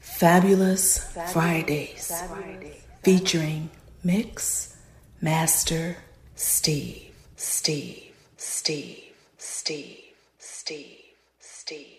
Fabulous Fridays featuring Mix Master Steve, Steve, Steve, Steve, Steve, Steve.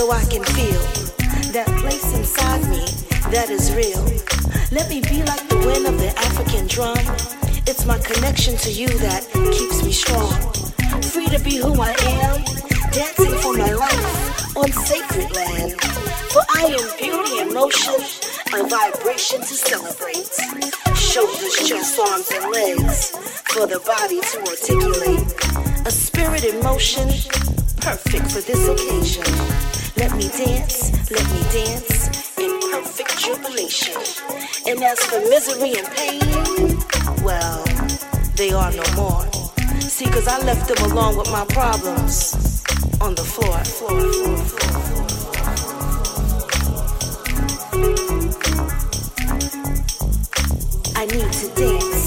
So I can feel that place inside me that is real. Let me be like the wind of the African drum. It's my connection to you that keeps me strong. Free to be who I am, dancing for my life on sacred land. For I am beauty in motion, a vibration to celebrate. Shoulders, chest, arms, and legs for the body to articulate. A spirit in motion, perfect for this occasion. Let me dance, let me dance in perfect jubilation. And as for misery and pain, well, they are no more. See, cause I left them along with my problems on the floor, floor, floor, floor, floor. I need to dance.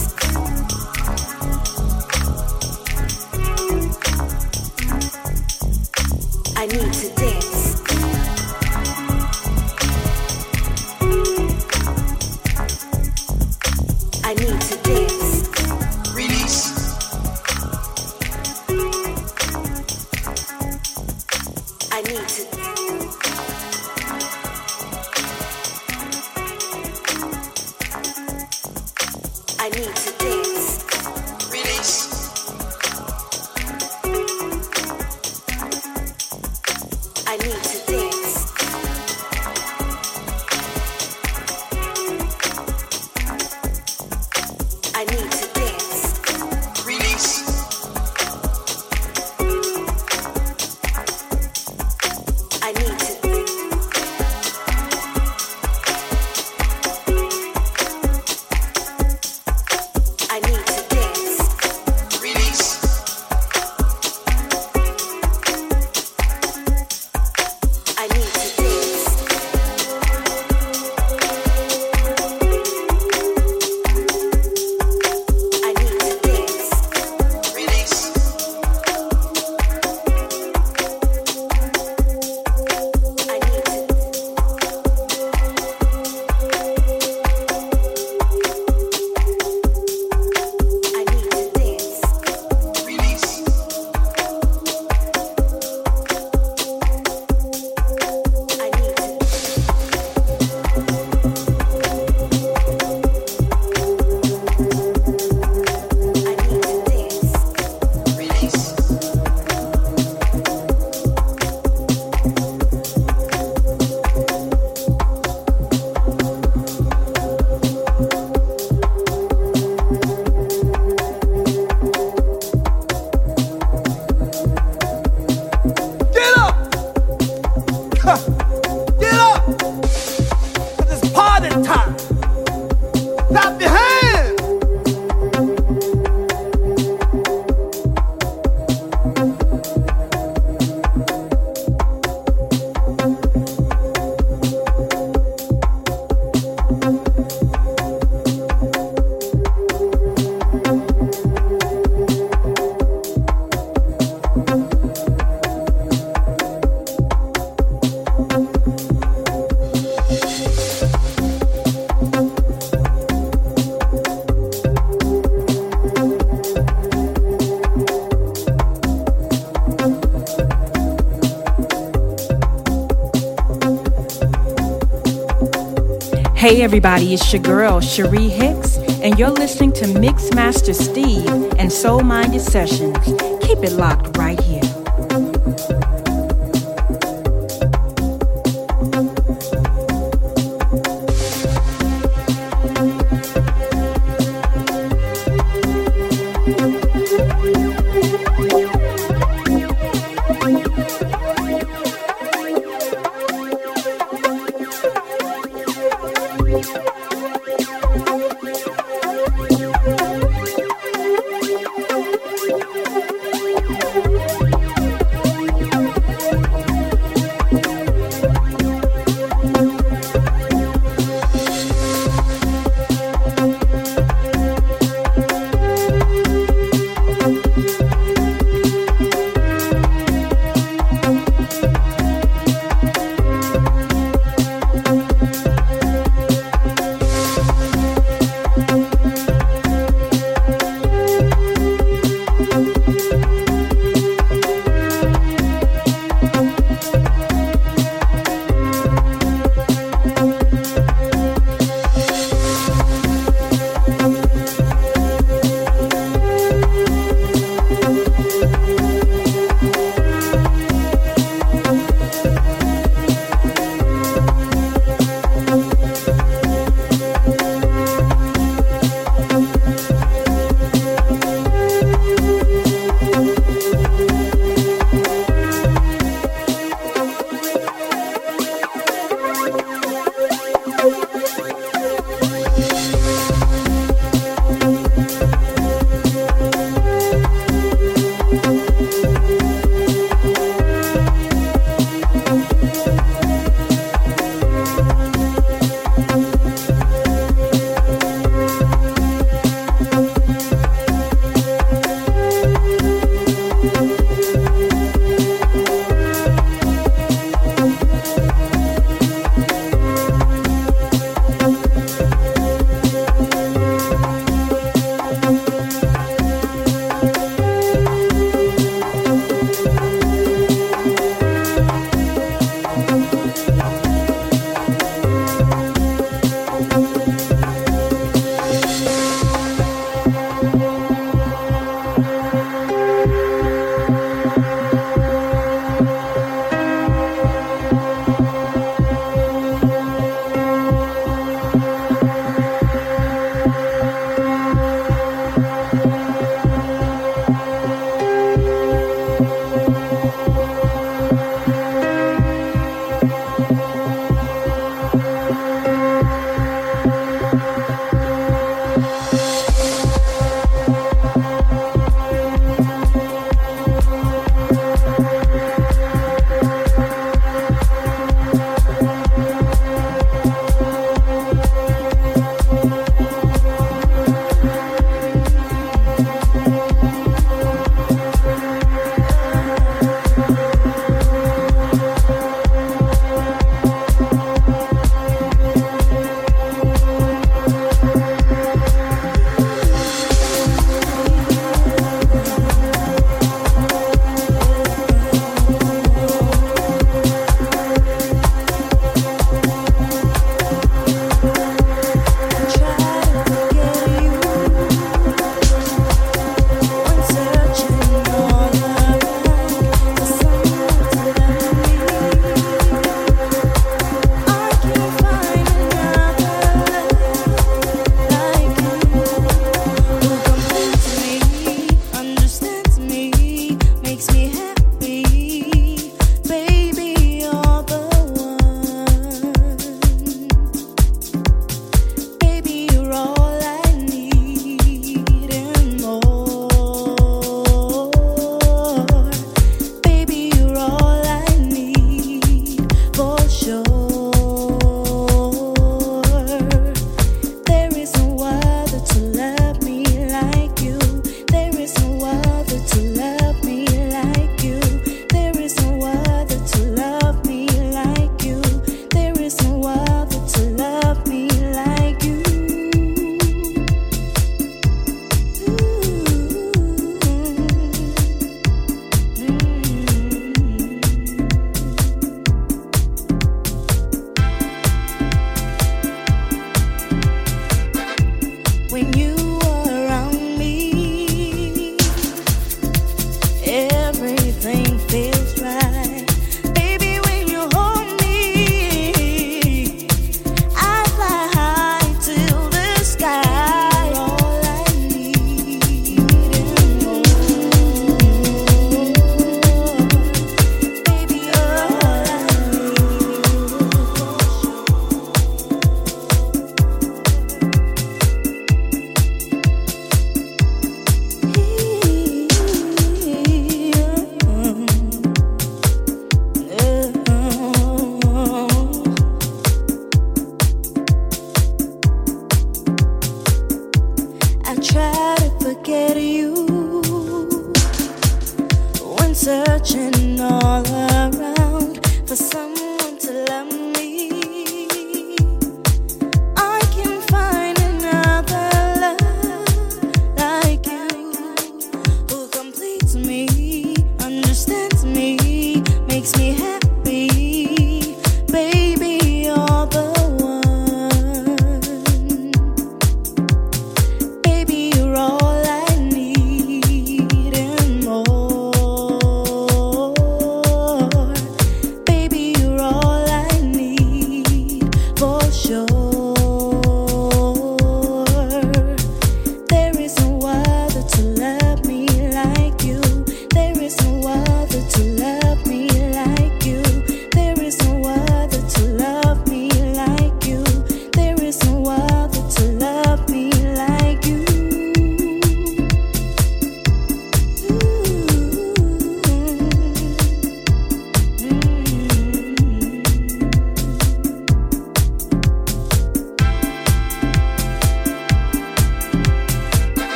Hey everybody, it's your girl Cherie Hicks, and you're listening to Mixmaster Steve and Soul Minded Sessions. Keep it locked right here.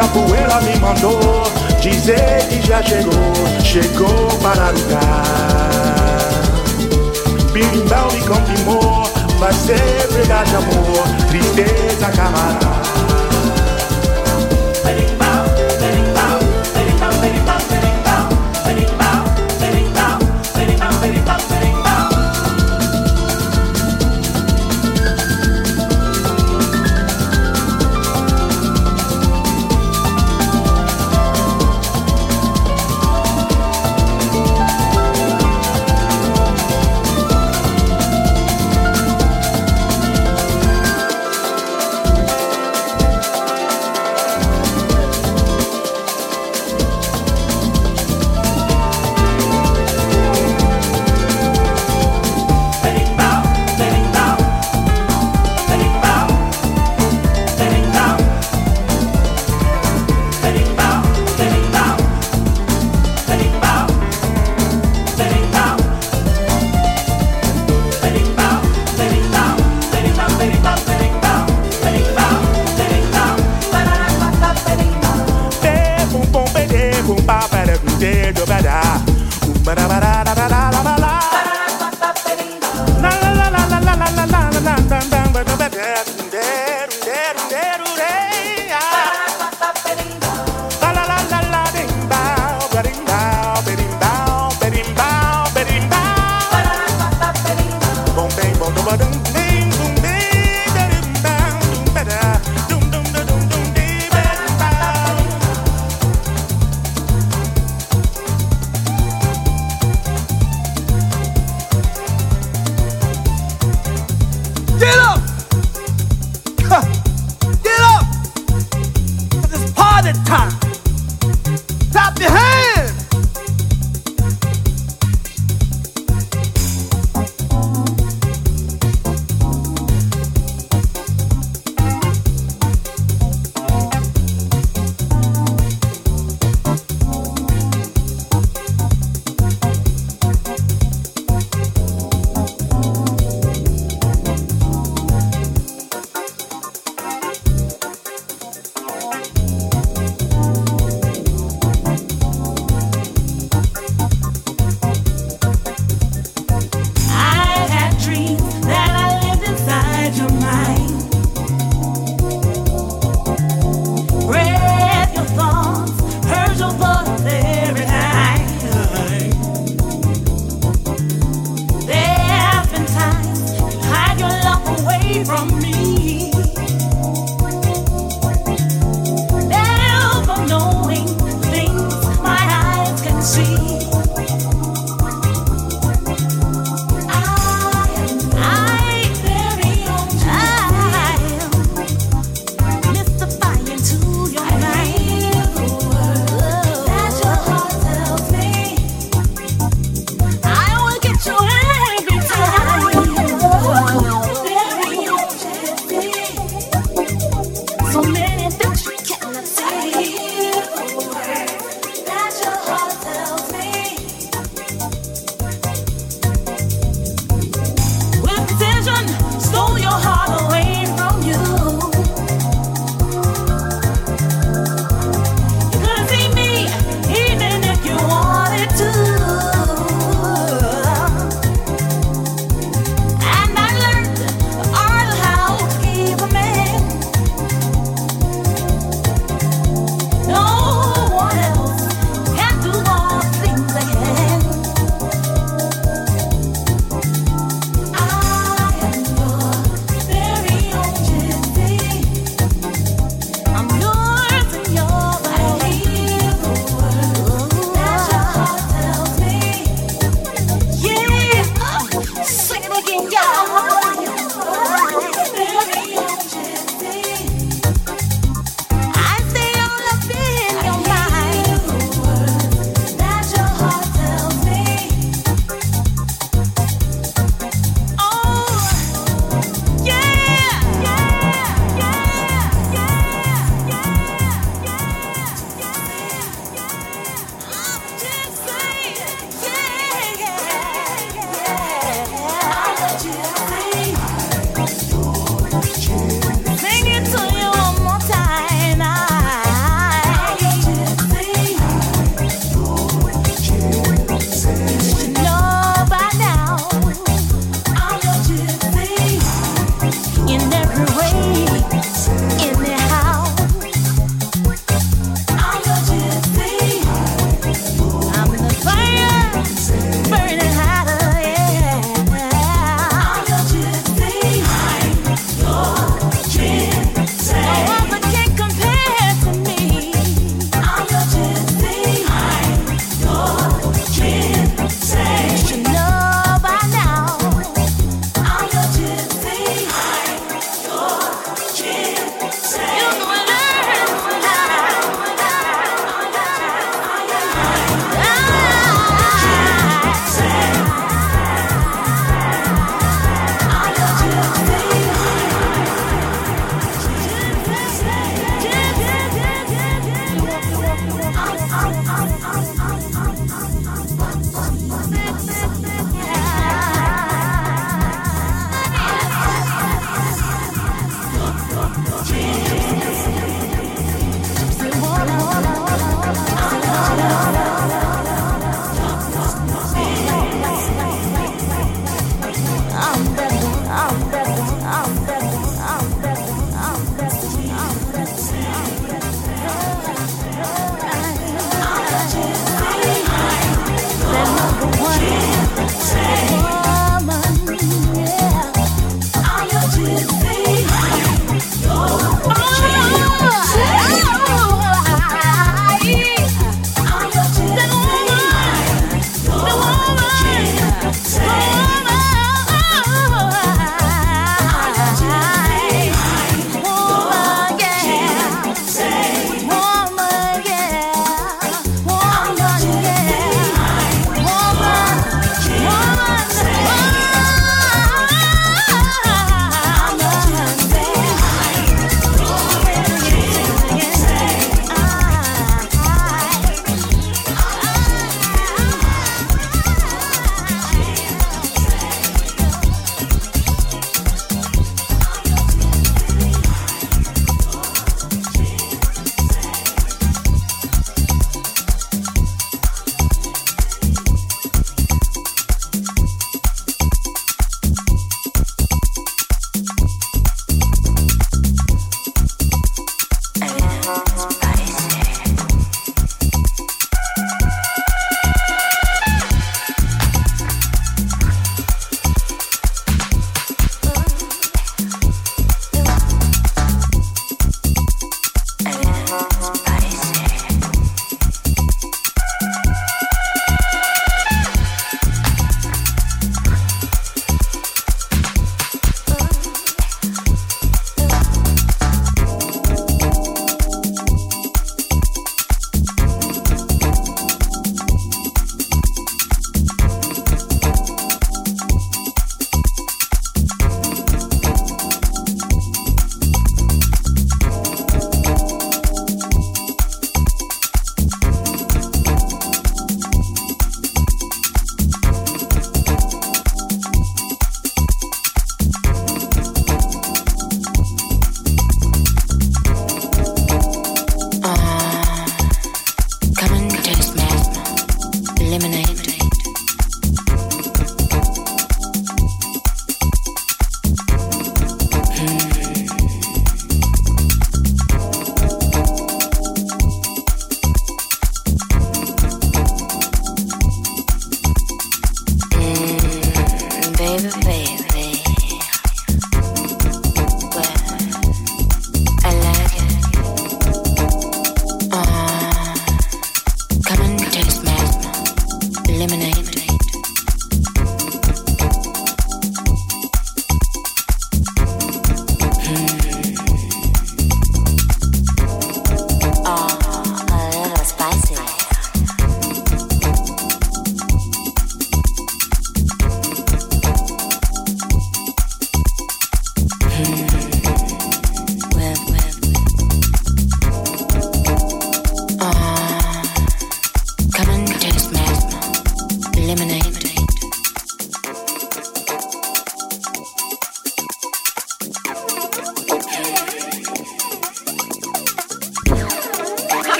Capoeira me mandou dizer que já chegou, chegou para lutar. Birimbau me confirmou, vai ser verdade amor, tristeza camarada.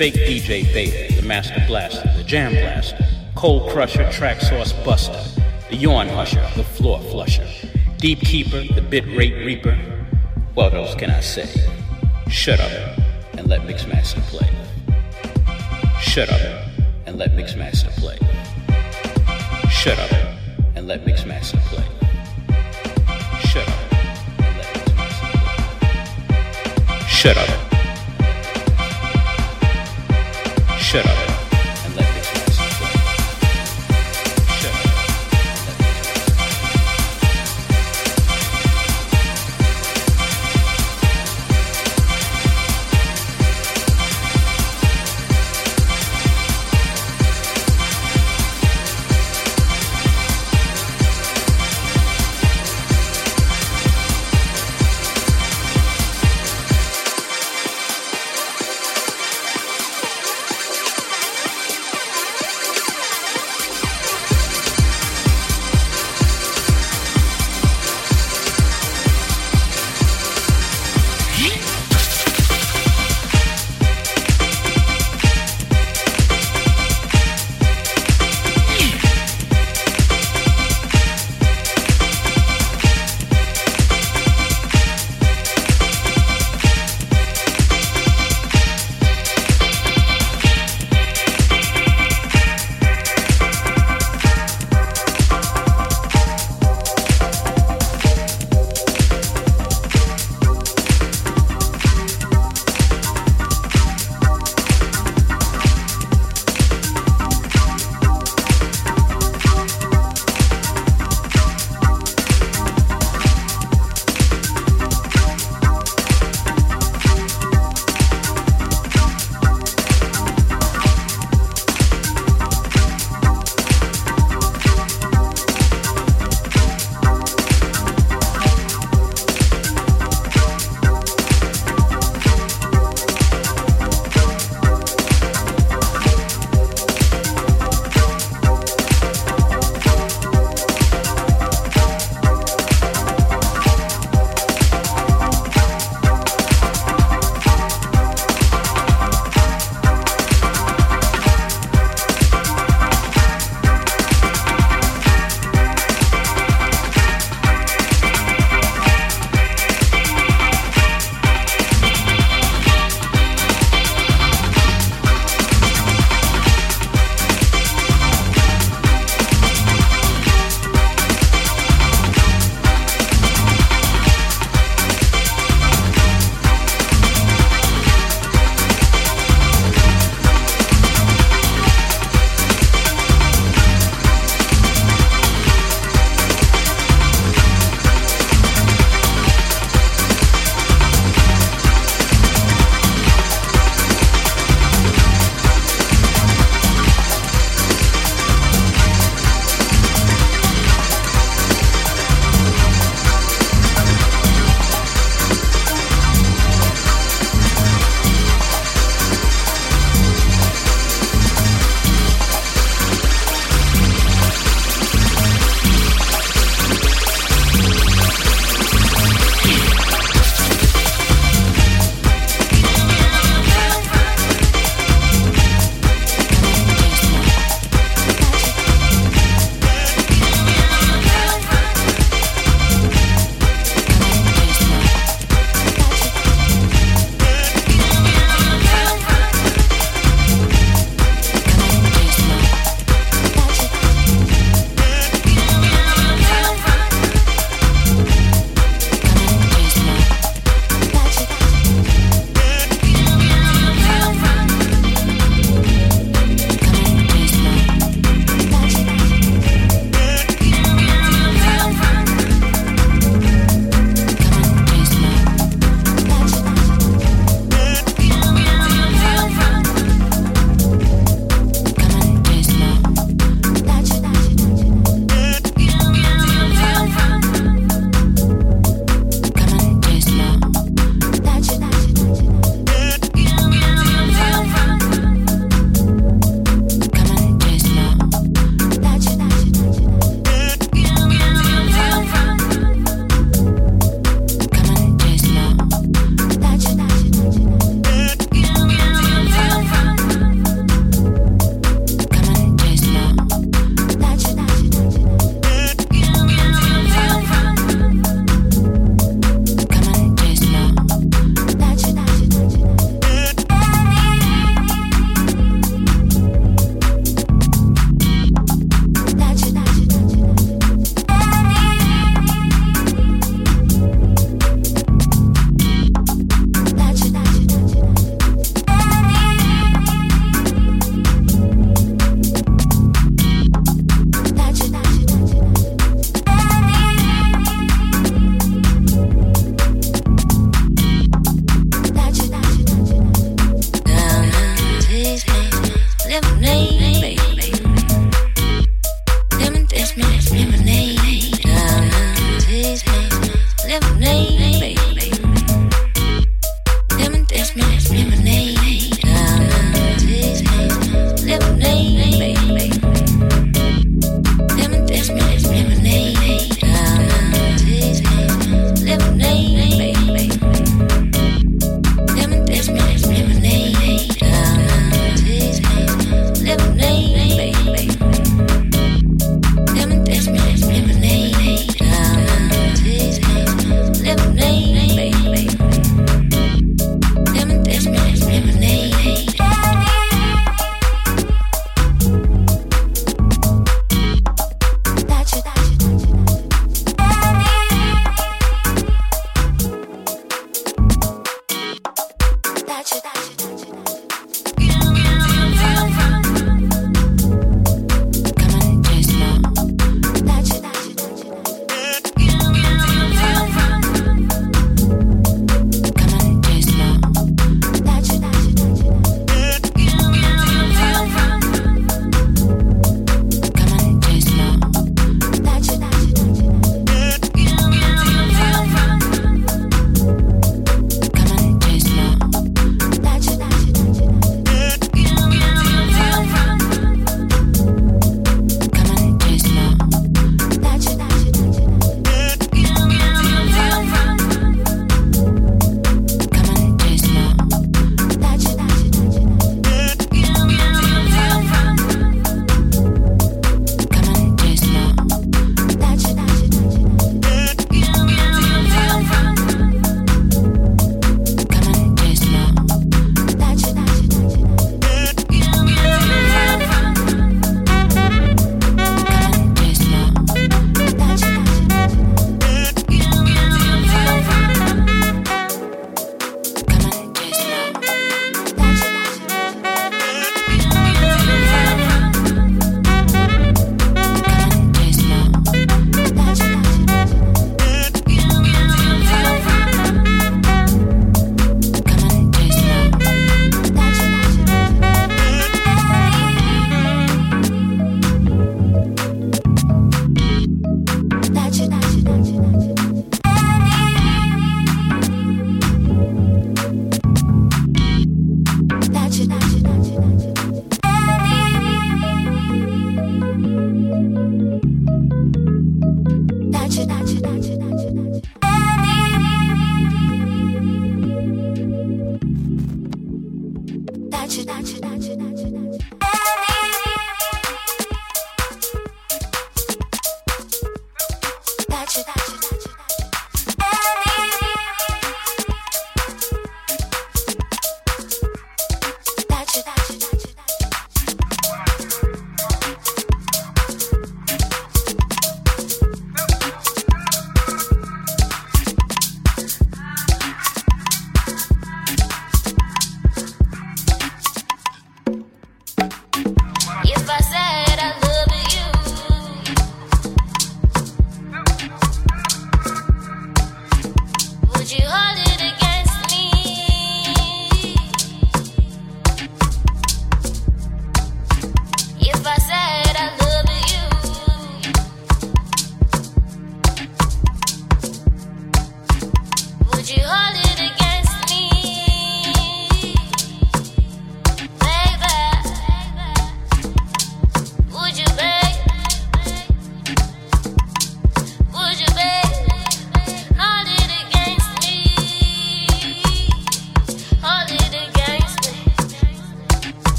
Fake DJ Beta, the Master Blaster, the Jam Blaster, Cold Crusher, Track Source Buster, the Yawn Husher, the Floor Flusher, Deep Keeper, the Bit Rate Reaper. What else can I say? Shut up and let Mixmaster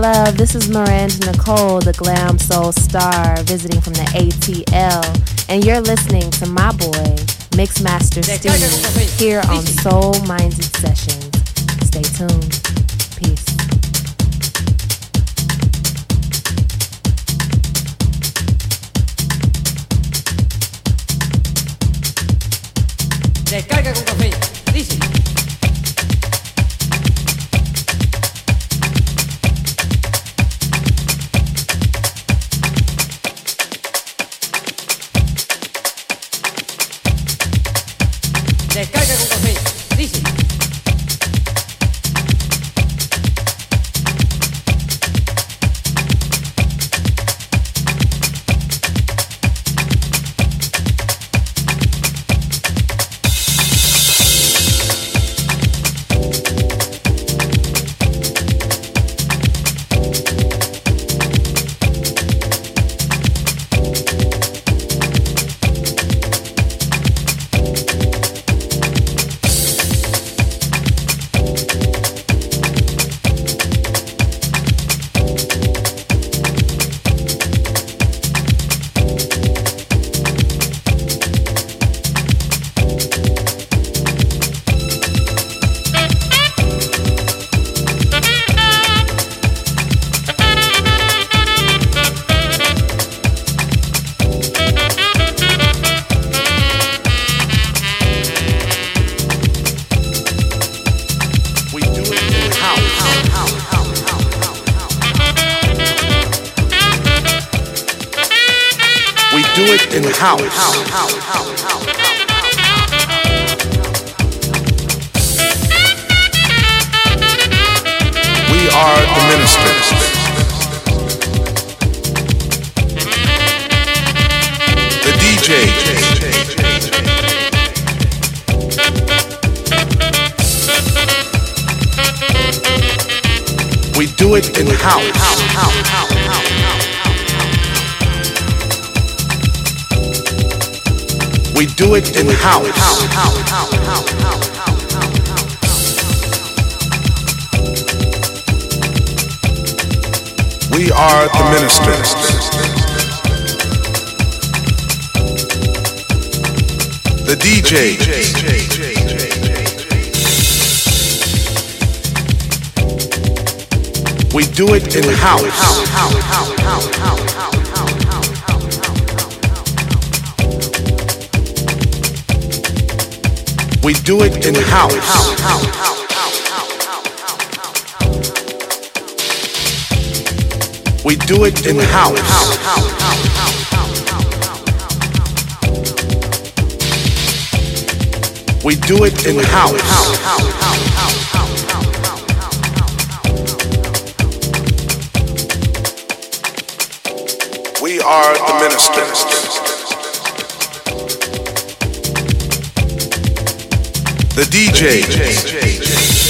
love. This is Miranda Nicole, the glam soul star, visiting from the ATL, and you're listening to my boy, Mixmaster Steve, here on Soul Minded Sessions. Stay tuned. Do it in house. We do it in house. We are the ministers. The DJ. We do it in house. We do it in house. We do it in house. We do it in house. Are the ministers. The DJ.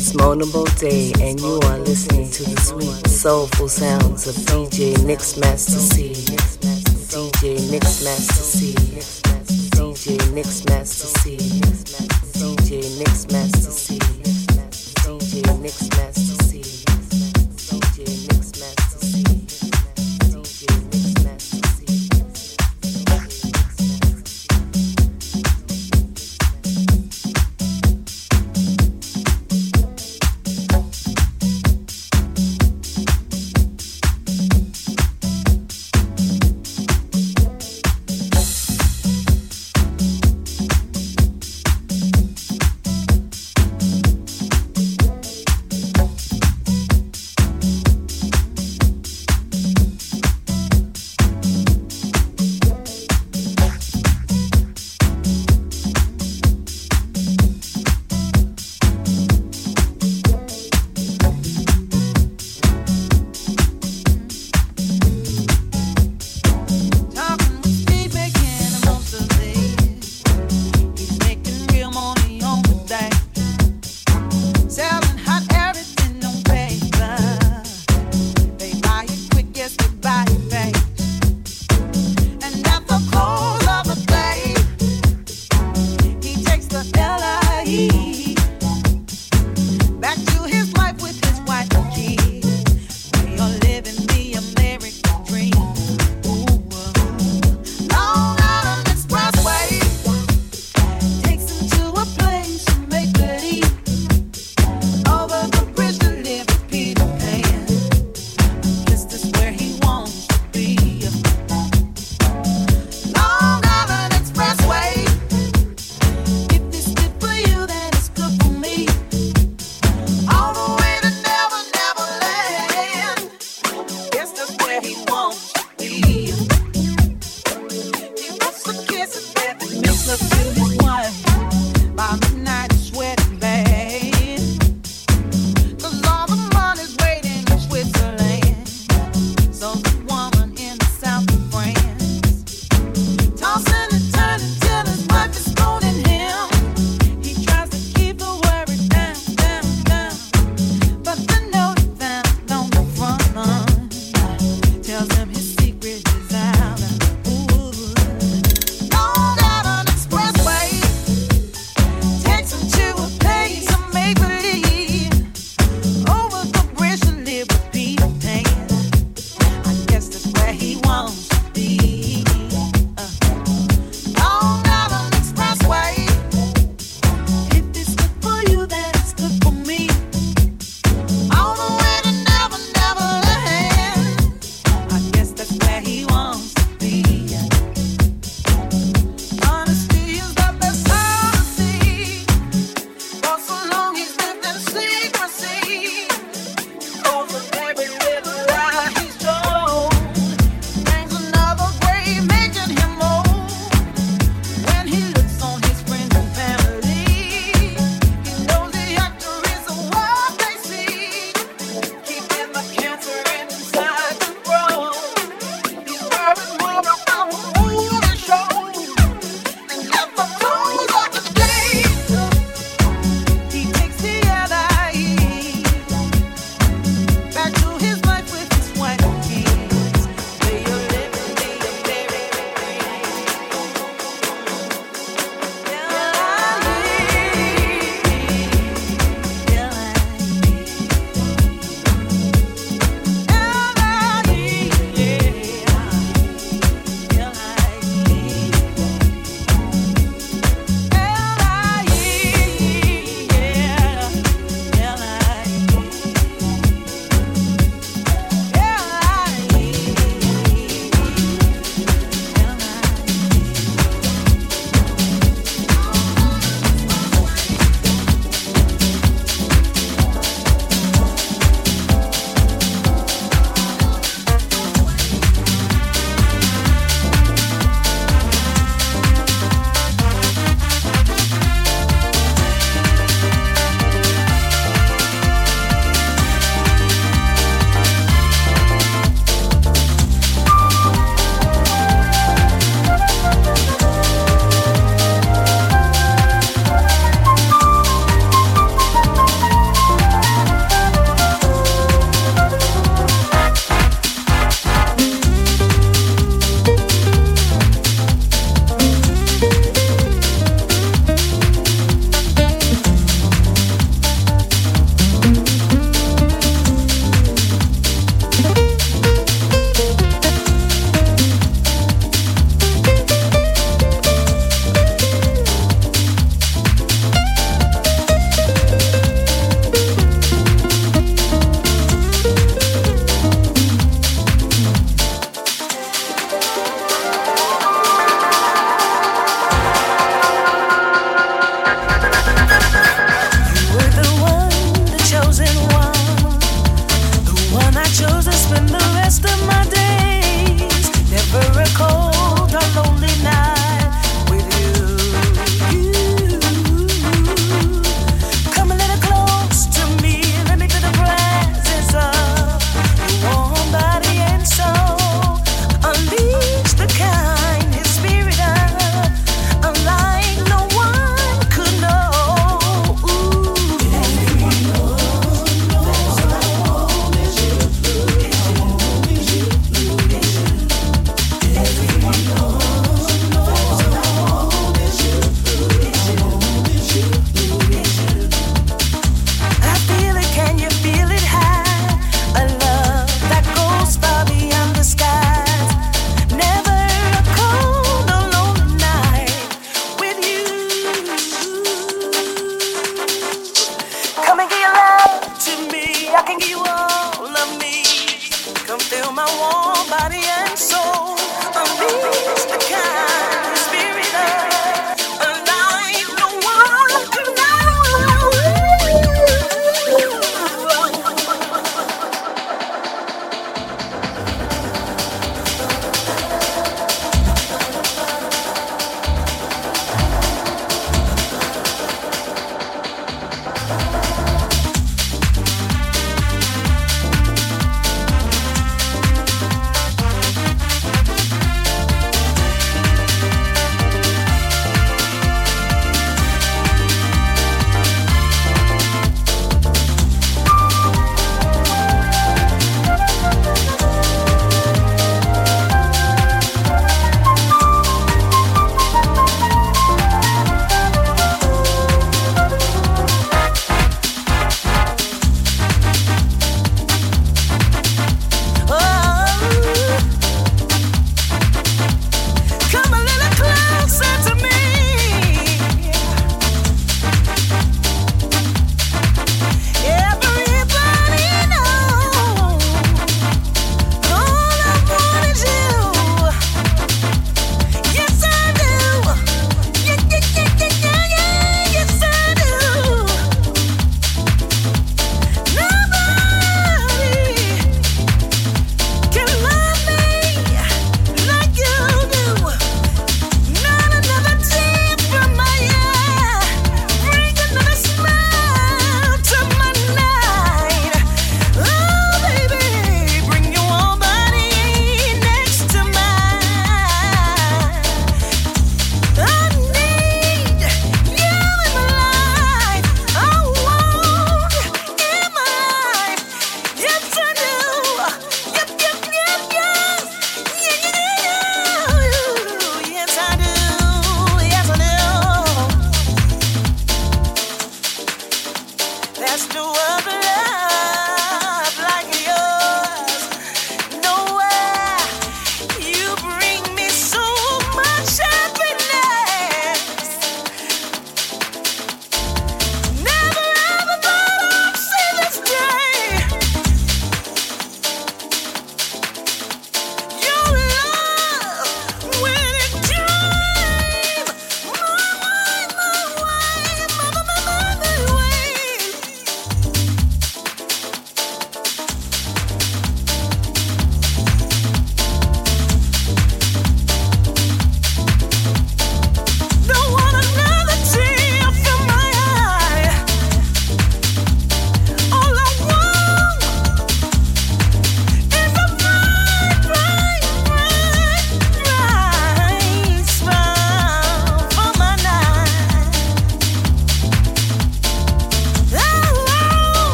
Is Mona Day, and you are listening to the sweet, soulful sounds of DJ Mixmaster C. DJ Mixmaster C. DJ Mixmaster C.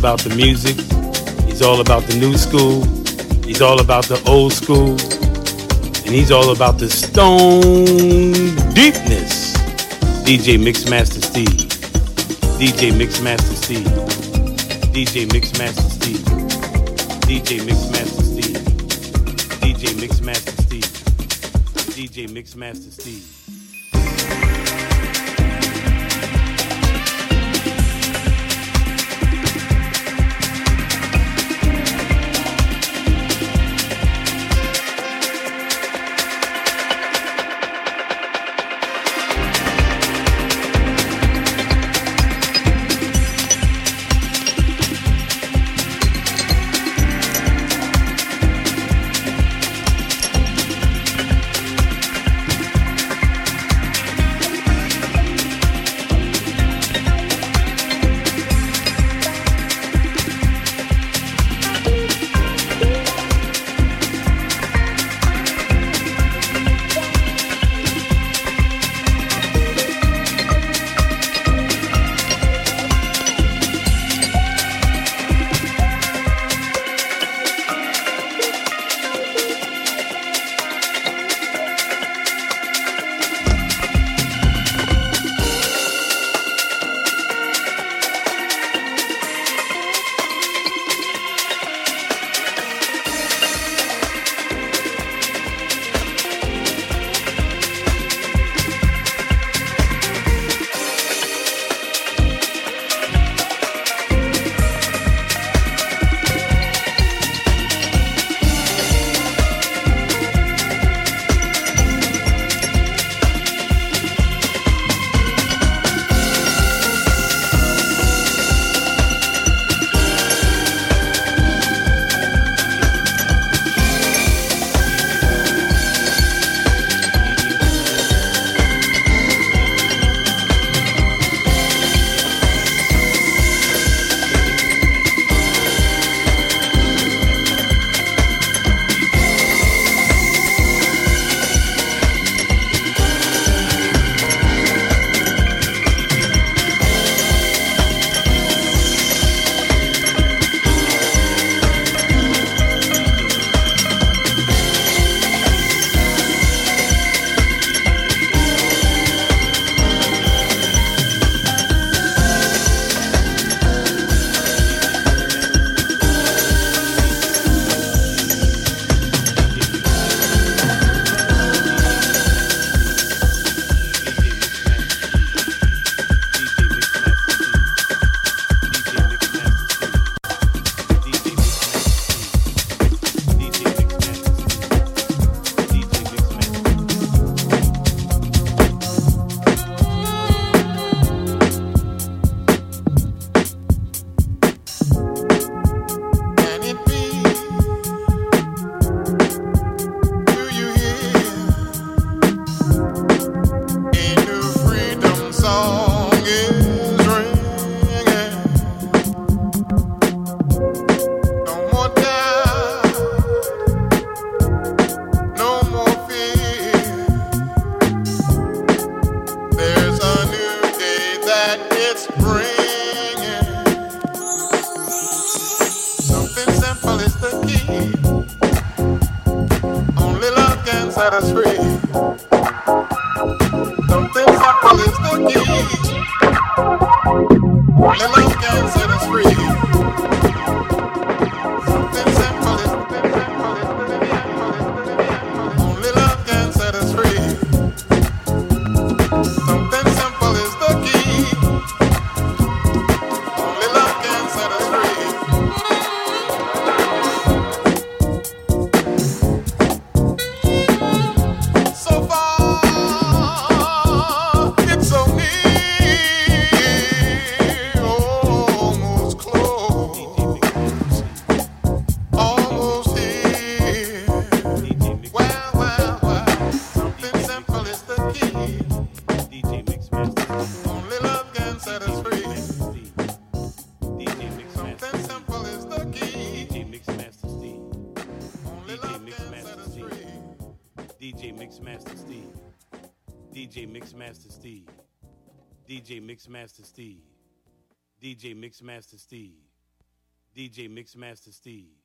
about the music. He's all about the new school. He's all about the old school. And he's all about the stone deepness. DJ Mixmaster Steve. DJ Mixmaster Steve. DJ Mixmaster Steve. DJ Mixmaster Steve. DJ Mixmaster Steve. DJ Mixmaster Steve. Mixmaster Steve. DJ Mixmaster Steve. DJ Mixmaster Steve.